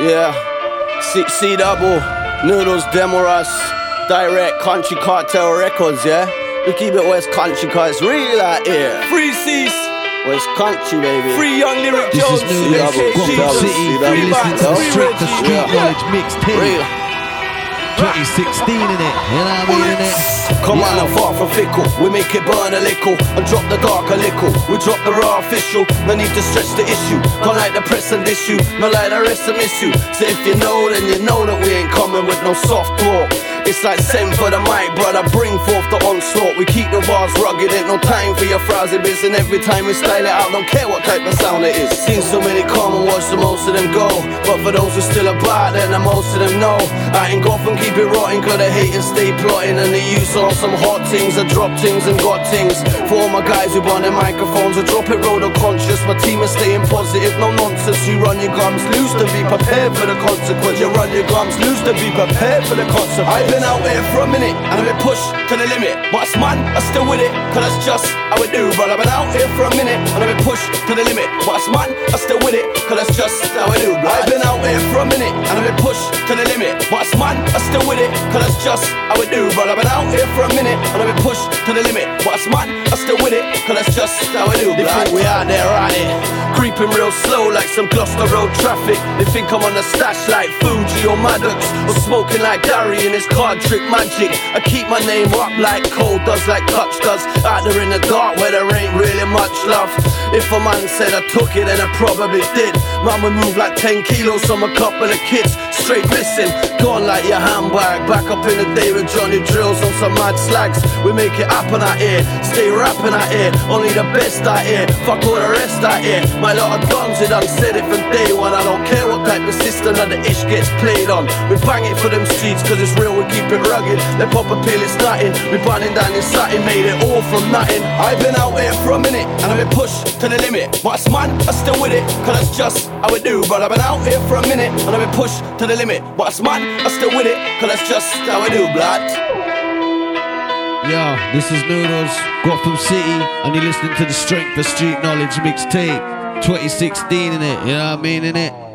Yeah. C, C double, Noodlez, Demoras, Direct, Country Cartel Records, yeah? We keep it West Country cause it's real out here. Free C's, West Country, baby. free young lyric This Jones. is New double, Lake, double, Gotham City. double, You're listening to the double. Street, the Street Yeah. Knowledge mixtape. Real. 2016 in it. You know what I mean in it? Come on, I'm far from fickle. We make it burn a little and drop the dark a little. We drop the raw official. No need to stretch the issue. Don't like the press and issue. No like the rest of you. So if you know, then you know that we ain't coming with no soft talk. It's like send for the mic, brother. Bring forth the onslaught. We keep the bars rugged. Ain't no time for your frowsy bits. And every time we style it out, don't care what type of sound it is. Seen so many come and watch the most of them go. But for those who still abide, then the most of them know. I ain't go from keep it rotting, cause they hate and stay plotting. And they use on some hot things, I drop things and got things. For all my guys who want their microphones, I drop it road conscious. My team is staying positive, no nonsense. You run your gums loose to be prepared for the consequence. You run your gums loose to be prepared for the consequence. I've been out there for a minute and I've been pushed to the limit. But it's man, I'm still with it, cause that's just how we do. But I've been out here for a minute and I've been pushed to the limit. But it's man, I'm still with it, cause that's just how we do. I've been out here for a minute and I've been pushed to the limit. But it's man, I'm still with it, cause that's just how we do. But I've been out here for a minute and I've been pushed to the limit. But man, I'm still with it, cause that's just how we do. They think we out there on it, creeping real slow like some Gloucester Road traffic. They think I'm on a stash like Fuji or Maddox, or smoking like Gary in his card trick magic. I keep my name up like Cole does, like Clutch does. Out there in the dark where there ain't really much love. If a man said I took it, then I probably did. Man, we move like 10 kilos from a couple of kids, straight missing. Gone like your handbag. Back up in the day with Johnny Drills on some mad slags. We make it happen out here, stay rapping out here. Only the best out here, fuck all the rest out here. My lot of guns, it done said it from day one. I don't care what type of system that the ish gets played on. We bang it for them streets, cause it's real, we keep it rugged. They pop a pill, it's nothing. We burning down this satin, made it all from nothing. I've been out here for a minute, and I've been pushed to the limit. But man, I'm still with it, cause that's just how we do. But I've been out here for a minute, and I've been pushed to the limit. But man, I'm still with it, cause that's just how I do, blood. Yo, this is Noodlez, Gotham City, and you're listening to the Strength of Street Knowledge mixtape. 2016 in it, you know what I mean in it?